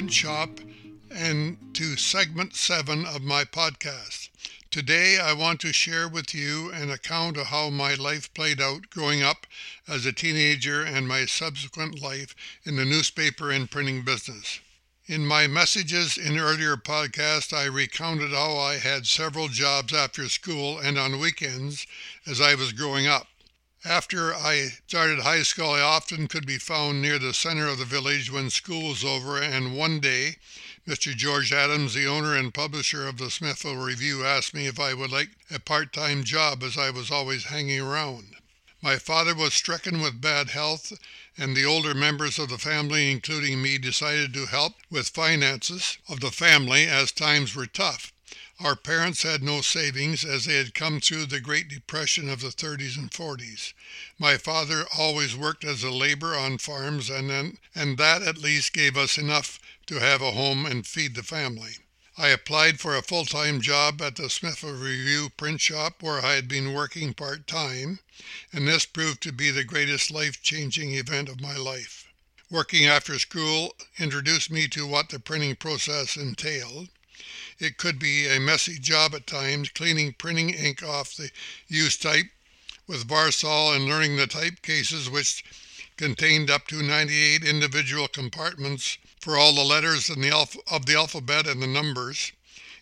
Print shop and to segment 7 of my podcast. Today, I want to share with you an account of how my life played out growing up as a teenager and my subsequent life in the newspaper and printing business. In my messages in earlier podcasts, I recounted how I had several jobs after school and on weekends as I was growing up. After I started high school, I often could be found near the center of the village when school was over, and one day Mr. George Adams, the owner and publisher of the Smithville Review, asked me if I would like a part time job as I was always hanging around. My father was stricken with bad health, and the older members of the family, including me, decided to help with finances of the family as times were tough. Our parents had no savings as they had come through the Great Depression of the 30s and 40s. My father always worked as a laborer on farms, and, then, and that at least gave us enough to have a home and feed the family. I applied for a full time job at the Smithville Review print shop where I had been working part time, and this proved to be the greatest life changing event of my life. Working after school introduced me to what the printing process entailed. It could be a messy job at times, cleaning printing ink off the used type with Varsol and learning the type cases, which contained up to 98 individual compartments for all the letters the of the alphabet and the numbers.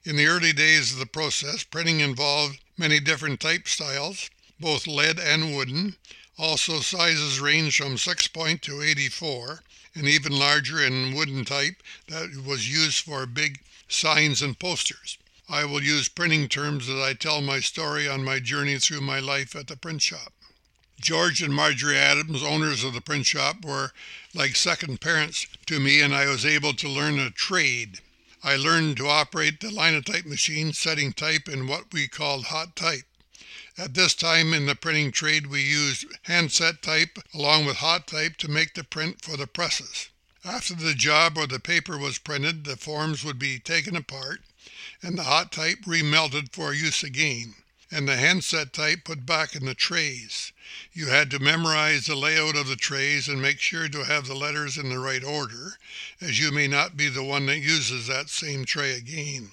In the early days of the process, printing involved many different type styles, both lead and wooden. Also, sizes range from 6 point to 84, and even larger in wooden type that was used for big signs, and posters. I will use printing terms as I tell my story on my journey through my life at the print shop. George and Marjorie Adams, owners of the print shop, were like second parents to me, and I was able to learn a trade. I learned to operate the linotype machine, setting type in what we called hot type. At this time in the printing trade, we used handset type along with hot type to make the print for the presses. After the job or the paper was printed, the forms would be taken apart and the hot type remelted for use again, and the handset type put back in the trays. You had to memorize the layout of the trays and make sure to have the letters in the right order, as you may not be the one that uses that same tray again.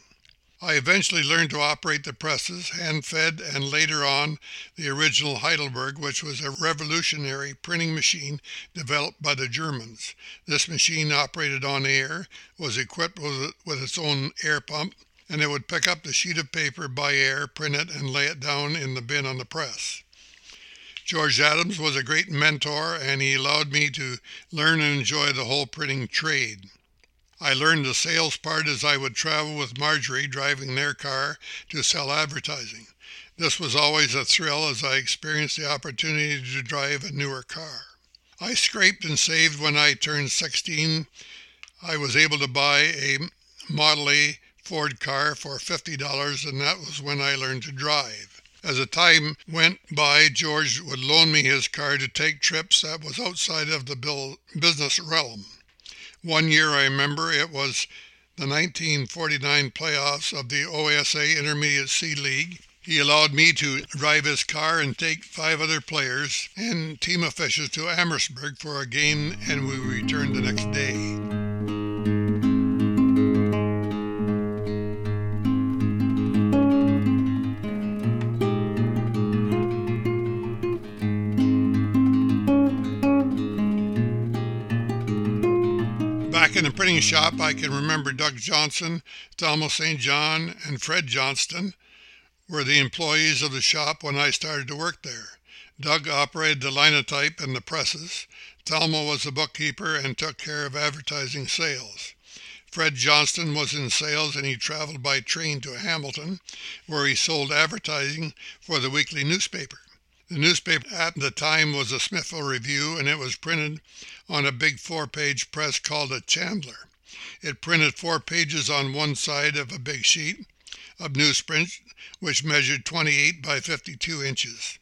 I eventually learned to operate the presses, hand fed, and later on the original Heidelberg, which was a revolutionary printing machine developed by the Germans. This machine operated on air, was equipped with, with its own air pump, and it would pick up the sheet of paper by air, print it, and lay it down in the bin on the press. George Adams was a great mentor, and he allowed me to learn and enjoy the whole printing trade. I learned the sales part as I would travel with Marjorie driving their car to sell advertising. This was always a thrill as I experienced the opportunity to drive a newer car. I scraped and saved when I turned 16. I was able to buy a Model A Ford car for $50, and that was when I learned to drive. As the time went by, George would loan me his car to take trips that was outside of the business realm. One year I remember it was the 1949 playoffs of the OSA Intermediate C League. He allowed me to drive his car and take five other players and team officials to Amherstburg for a game, and we returned the next day. Shop, I can remember Doug Johnson, Thelma St. John, and Fred Johnston were the employees of the shop when I started to work there. Doug operated the linotype and the presses. Thelma was the bookkeeper and took care of advertising sales. Fred Johnston was in sales and he traveled by train to Hamilton, where he sold advertising for the weekly newspaper. The newspaper at the time was the Smithville Review, and it was printed on a big four page press called a Chandler. It printed four pages on one side of a big sheet of newsprint, which measured 28 by 52 inches.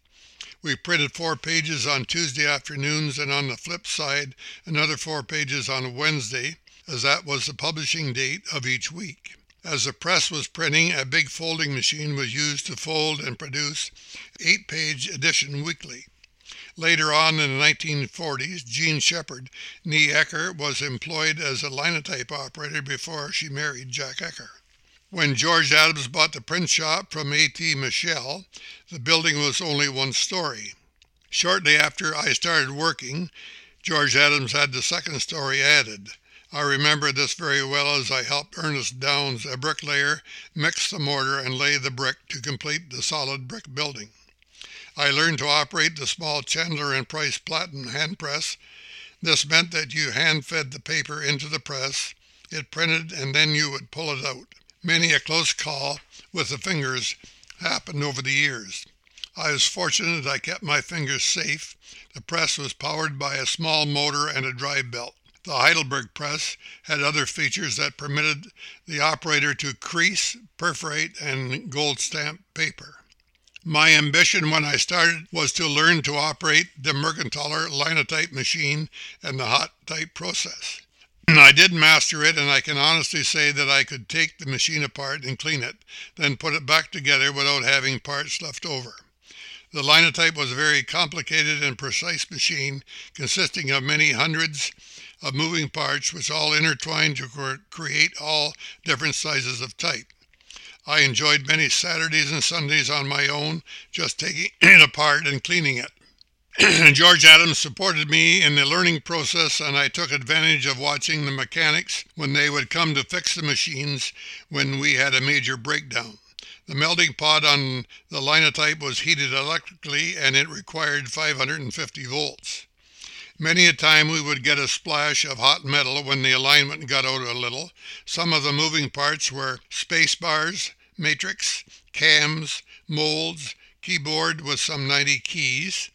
We printed four pages on Tuesday afternoons, and on the flip side, another four pages on Wednesday, as that was the publishing date of each week. As the press was printing, a big folding machine was used to fold and produce eight page edition weekly. Later on in the 1940s, Jean Shepard, nee Ecker, was employed as a linotype operator before she married Jack Ecker. When George Adams bought the print shop from A.T. Michel, the building was only one story. Shortly after I started working, George Adams had the second story added. I remember this very well as I helped Ernest Downs, a bricklayer, mix the mortar and lay the brick to complete the solid brick building. I learned to operate the small Chandler and Price Platen hand press. This meant that you hand fed the paper into the press, it printed, and then you would pull it out. Many a close call with the fingers happened over the years. I was fortunate I kept my fingers safe. The press was powered by a small motor and a drive belt. The Heidelberg press had other features that permitted the operator to crease, perforate, and gold stamp paper. My ambition when I started was to learn to operate the Mergenthaler linotype machine and the hot type process. I did master it, and I can honestly say that I could take the machine apart and clean it, then put it back together without having parts left over. The linotype was a very complicated and precise machine consisting of many hundreds of moving parts which all intertwined to create all different sizes of type. I enjoyed many Saturdays and Sundays on my own, just taking it apart and cleaning it. George Adams supported me in the learning process, and I took advantage of watching the mechanics when they would come to fix the machines when we had a major breakdown. The melting pot on the linotype was heated electrically and it required 550 volts. Many a time we would get a splash of hot metal when the alignment got out a little. Some of the moving parts were space bars, matrix, cams, molds, keyboard with some 90 keys,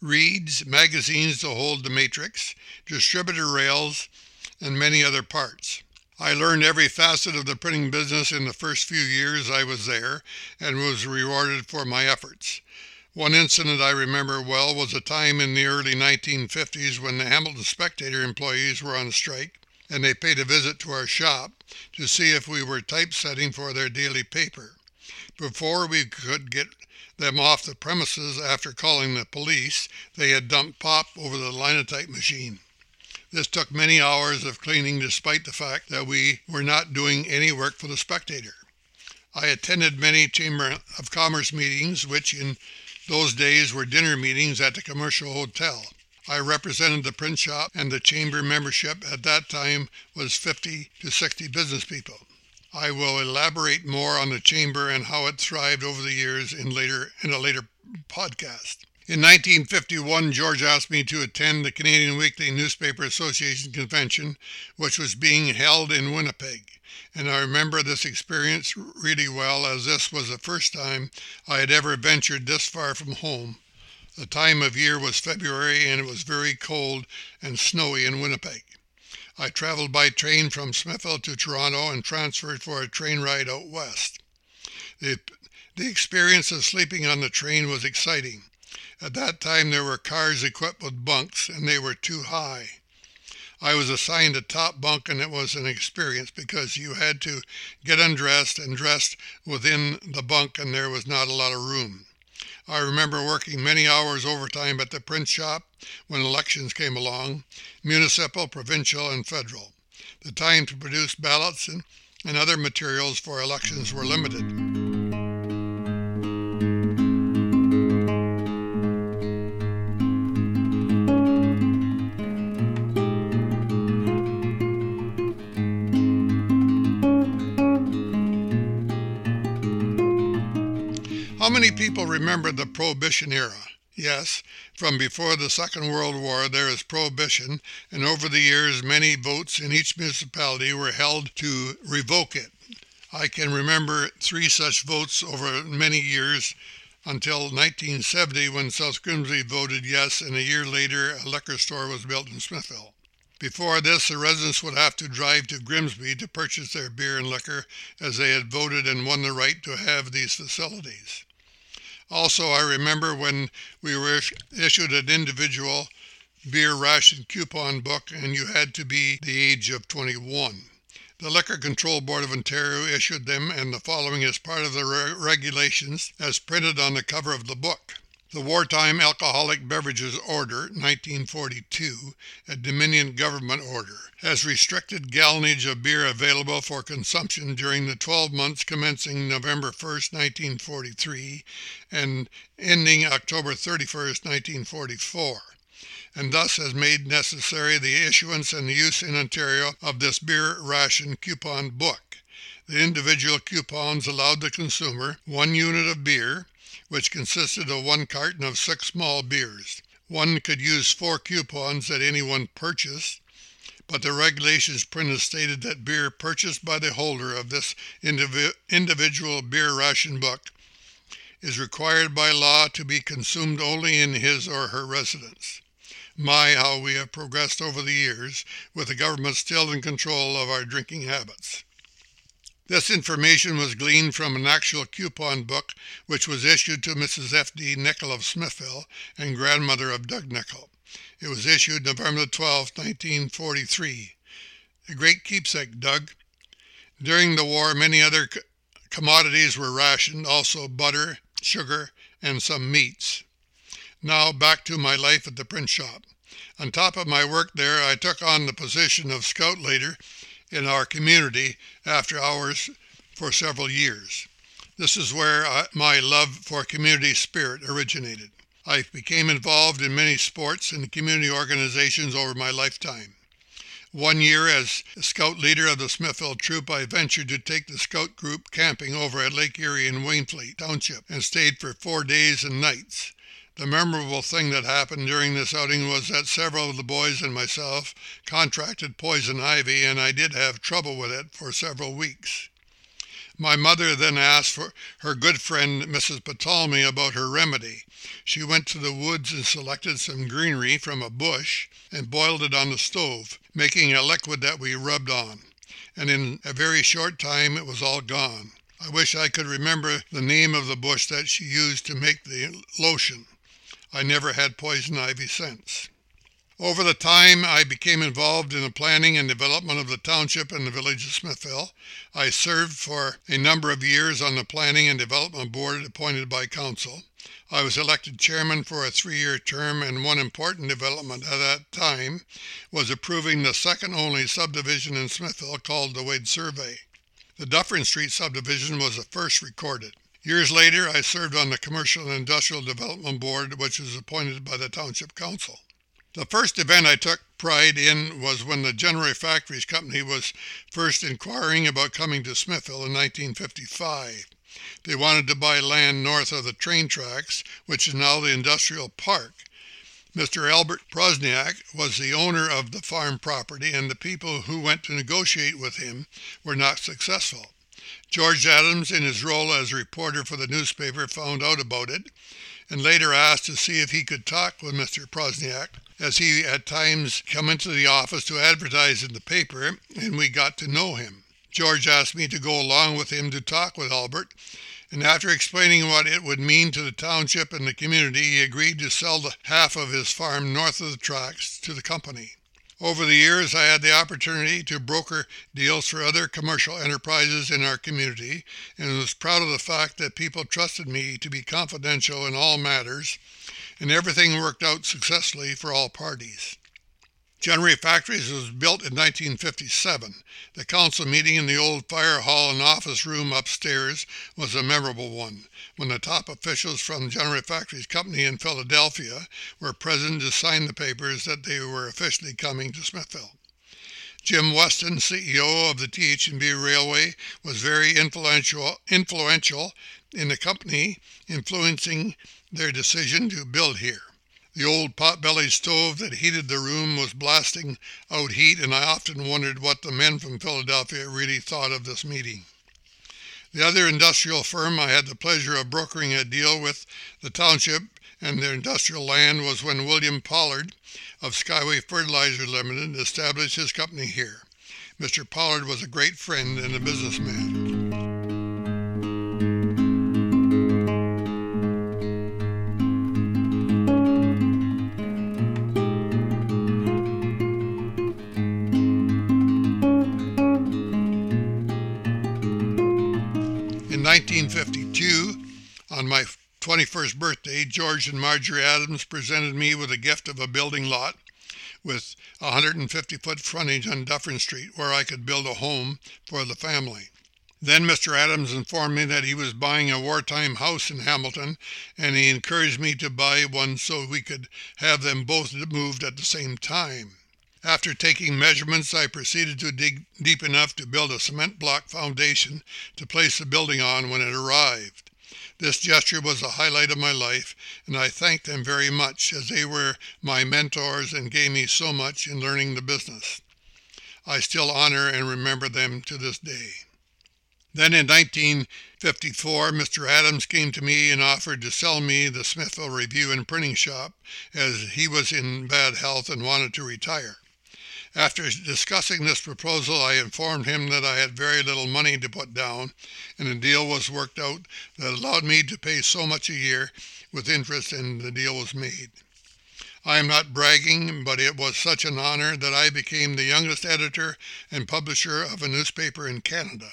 reeds, magazines to hold the matrix, distributor rails, and many other parts. I learned every facet of the printing business in the first few years I was there and was rewarded for my efforts. One incident I remember well was a time in the early 1950s when the Hamilton Spectator employees were on strike, and they paid a visit to our shop to see if we were typesetting for their daily paper. Before we could get them off the premises after calling the police, they had dumped pop over the linotype machine. This took many hours of cleaning despite the fact that we were not doing any work for the Spectator. I attended many Chamber of Commerce meetings, which in those days were dinner meetings at the Commercial Hotel. I represented the print shop, and the chamber membership at that time was 50 to 60 business people. I will elaborate more on the chamber and how it thrived over the years in later in a later podcast. In 1951, George asked me to attend the Canadian Weekly Newspaper Association convention, which was being held in Winnipeg and I remember this experience really well as this was the first time I had ever ventured this far from home. The time of year was February and it was very cold and snowy in Winnipeg. I traveled by train from Smithville to Toronto and transferred for a train ride out west. The, the experience of sleeping on the train was exciting. At that time, there were cars equipped with bunks and they were too high. I was assigned a top bunk, and it was an experience because you had to get undressed and dressed within the bunk, and there was not a lot of room. I remember working many hours overtime at the print shop when elections came along municipal, provincial, and federal. The time to produce ballots and, and other materials for elections were limited. People remember the Prohibition era? Yes, from before the Second World War there is prohibition, and over the years many votes in each municipality were held to revoke it. I can remember three such votes over many years until 1970 when South Grimsby voted yes, and a year later a liquor store was built in Smithville. Before this, the residents would have to drive to Grimsby to purchase their beer and liquor as they had voted and won the right to have these facilities. Also, I remember when we were issued an individual beer ration coupon book and you had to be the age of 21. The Liquor Control Board of Ontario issued them, and the following is part of the re- regulations as printed on the cover of the book. The Wartime Alcoholic Beverages Order, 1942, a Dominion government order, has restricted gallonage of beer available for consumption during the 12 months commencing November 1, 1943, and ending October 31, 1944, and thus has made necessary the issuance and use in Ontario of this beer ration coupon book. The individual coupons allowed the consumer one unit of beer which consisted of one carton of six small beers. One could use four coupons at any one purchase, but the regulations printed stated that beer purchased by the holder of this indivi- individual beer ration book is required by law to be consumed only in his or her residence. My, how we have progressed over the years, with the government still in control of our drinking habits. This information was gleaned from an actual coupon book which was issued to Mrs. F.D. Nicol of Smithville and grandmother of Doug Nicol. It was issued November 12, 1943. A great keepsake, Doug. During the war, many other c- commodities were rationed, also butter, sugar, and some meats. Now back to my life at the print shop. On top of my work there, I took on the position of scout leader in our community after hours for several years. This is where I, my love for community spirit originated. I became involved in many sports and community organizations over my lifetime. One year, as scout leader of the Smithville Troop, I ventured to take the scout group camping over at Lake Erie in Wainfleet Township and stayed for four days and nights. The memorable thing that happened during this outing was that several of the boys and myself contracted poison ivy, and I did have trouble with it for several weeks. My mother then asked for her good friend Mrs. Ptolemy about her remedy. She went to the woods and selected some greenery from a bush and boiled it on the stove, making a liquid that we rubbed on. And in a very short time it was all gone. I wish I could remember the name of the bush that she used to make the lotion. I never had poison ivy since. Over the time I became involved in the planning and development of the township and the village of Smithville. I served for a number of years on the planning and development board appointed by council. I was elected chairman for a three-year term and one important development at that time was approving the second only subdivision in Smithville called the Wade Survey. The Dufferin Street subdivision was the first recorded. Years later, I served on the Commercial and Industrial Development Board, which was appointed by the Township Council. The first event I took pride in was when the January Factories Company was first inquiring about coming to Smithville in 1955. They wanted to buy land north of the train tracks, which is now the industrial park. Mr. Albert Prosniak was the owner of the farm property, and the people who went to negotiate with him were not successful. George Adams, in his role as reporter for the newspaper, found out about it and later asked to see if he could talk with Mr. Prosniak, as he at times come into the office to advertise in the paper, and we got to know him. George asked me to go along with him to talk with Albert, and after explaining what it would mean to the township and the community, he agreed to sell the half of his farm north of the tracks to the company. Over the years, I had the opportunity to broker deals for other commercial enterprises in our community and was proud of the fact that people trusted me to be confidential in all matters, and everything worked out successfully for all parties. January Factories was built in 1957. The council meeting in the old fire hall and office room upstairs was a memorable one, when the top officials from January Factories Company in Philadelphia were present to sign the papers that they were officially coming to Smithville. Jim Weston, CEO of the TH&B Railway, was very influential, influential in the company, influencing their decision to build here. The old pot-bellied stove that heated the room was blasting out heat, and I often wondered what the men from Philadelphia really thought of this meeting. The other industrial firm I had the pleasure of brokering a deal with the township and their industrial land was when William Pollard of Skyway Fertilizer Limited established his company here. Mr. Pollard was a great friend and a businessman. 1952, on my 21st birthday, George and Marjorie Adams presented me with a gift of a building lot with 150 foot frontage on Dufferin Street where I could build a home for the family. Then Mr. Adams informed me that he was buying a wartime house in Hamilton, and he encouraged me to buy one so we could have them both moved at the same time. After taking measurements, I proceeded to dig deep enough to build a cement block foundation to place the building on when it arrived. This gesture was a highlight of my life, and I thanked them very much as they were my mentors and gave me so much in learning the business. I still honor and remember them to this day. Then in 1954, Mr. Adams came to me and offered to sell me the Smithville Review and Printing Shop as he was in bad health and wanted to retire. After discussing this proposal, I informed him that I had very little money to put down, and a deal was worked out that allowed me to pay so much a year with interest, and the deal was made. I am not bragging, but it was such an honor that I became the youngest editor and publisher of a newspaper in Canada.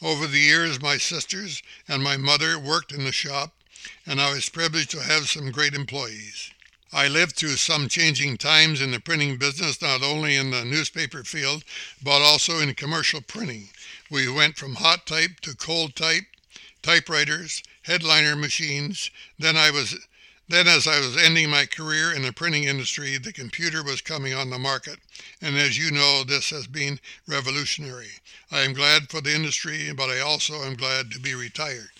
Over the years, my sisters and my mother worked in the shop, and I was privileged to have some great employees. I lived through some changing times in the printing business, not only in the newspaper field, but also in commercial printing. We went from hot type to cold type, typewriters, headliner machines. Then I was then as I was ending my career in the printing industry, the computer was coming on the market, and as you know, this has been revolutionary. I am glad for the industry, but I also am glad to be retired.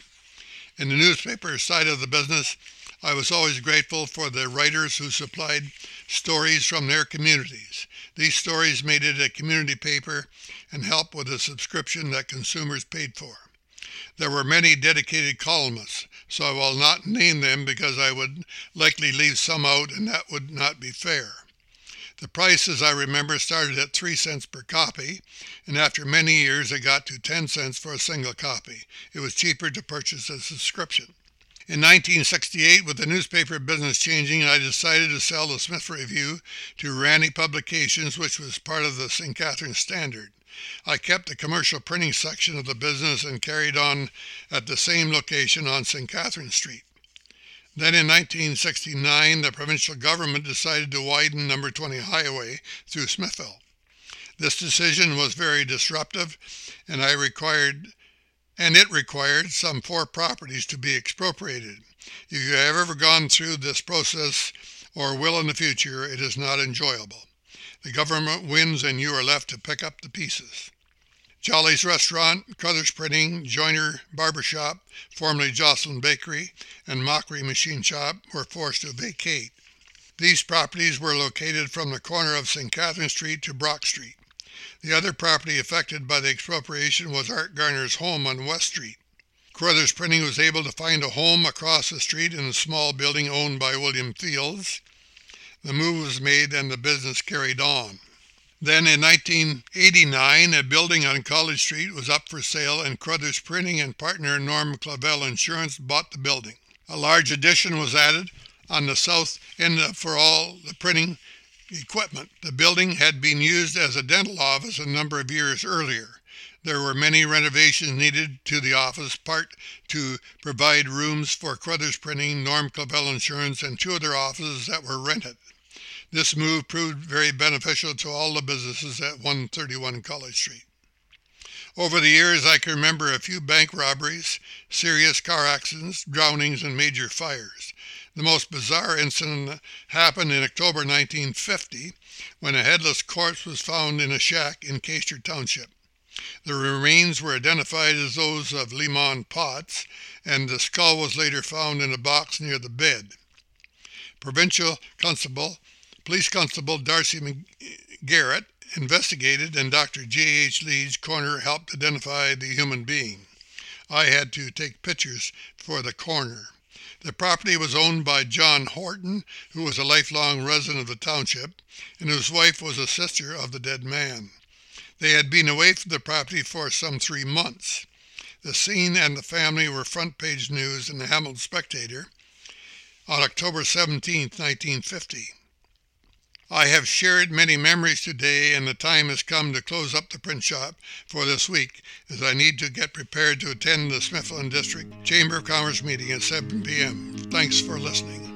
In the newspaper side of the business, I was always grateful for the writers who supplied stories from their communities. These stories made it a community paper and helped with the subscription that consumers paid for. There were many dedicated columnists, so I will not name them because I would likely leave some out and that would not be fair. The price, as I remember, started at 3 cents per copy, and after many years it got to 10 cents for a single copy. It was cheaper to purchase a subscription. In 1968, with the newspaper business changing, I decided to sell the Smith Review to Ranney Publications, which was part of the St. Catharines Standard. I kept the commercial printing section of the business and carried on at the same location on St. Catharines Street. Then in 1969, the provincial government decided to widen number 20 highway through Smithville. This decision was very disruptive, and I required and it required some four properties to be expropriated. If you have ever gone through this process or will in the future, it is not enjoyable. The government wins and you are left to pick up the pieces. Jolly's Restaurant, Crothers Printing, Joyner Barbershop, formerly Jocelyn Bakery, and Mockery Machine Shop were forced to vacate. These properties were located from the corner of St. Catherine Street to Brock Street. The other property affected by the expropriation was Art Garner's home on West Street. Crothers Printing was able to find a home across the street in a small building owned by William Fields. The move was made and the business carried on. Then in 1989, a building on College Street was up for sale, and Crothers Printing and partner Norm Clavel Insurance bought the building. A large addition was added on the south end for all the printing equipment. The building had been used as a dental office a number of years earlier. There were many renovations needed to the office, part to provide rooms for Crothers Printing, Norm Clavel Insurance, and two other offices that were rented. This move proved very beneficial to all the businesses at 131 College Street. Over the years, I can remember a few bank robberies, serious car accidents, drownings, and major fires. The most bizarre incident happened in October 1950 when a headless corpse was found in a shack in Caister Township. The remains were identified as those of Lemon Potts, and the skull was later found in a box near the bed. Provincial Constable, Police Constable Darcy Garrett investigated, and Dr. J. H. Leeds coroner helped identify the human being. I had to take pictures for the coroner. The property was owned by John Horton, who was a lifelong resident of the township, and whose wife was a sister of the dead man. They had been away from the property for some three months. The scene and the family were front page news in the Hamilton Spectator on October 17, 1950. I have shared many memories today, and the time has come to close up the print shop for this week as I need to get prepared to attend the Smithland District Chamber of Commerce meeting at 7 p.m. Thanks for listening.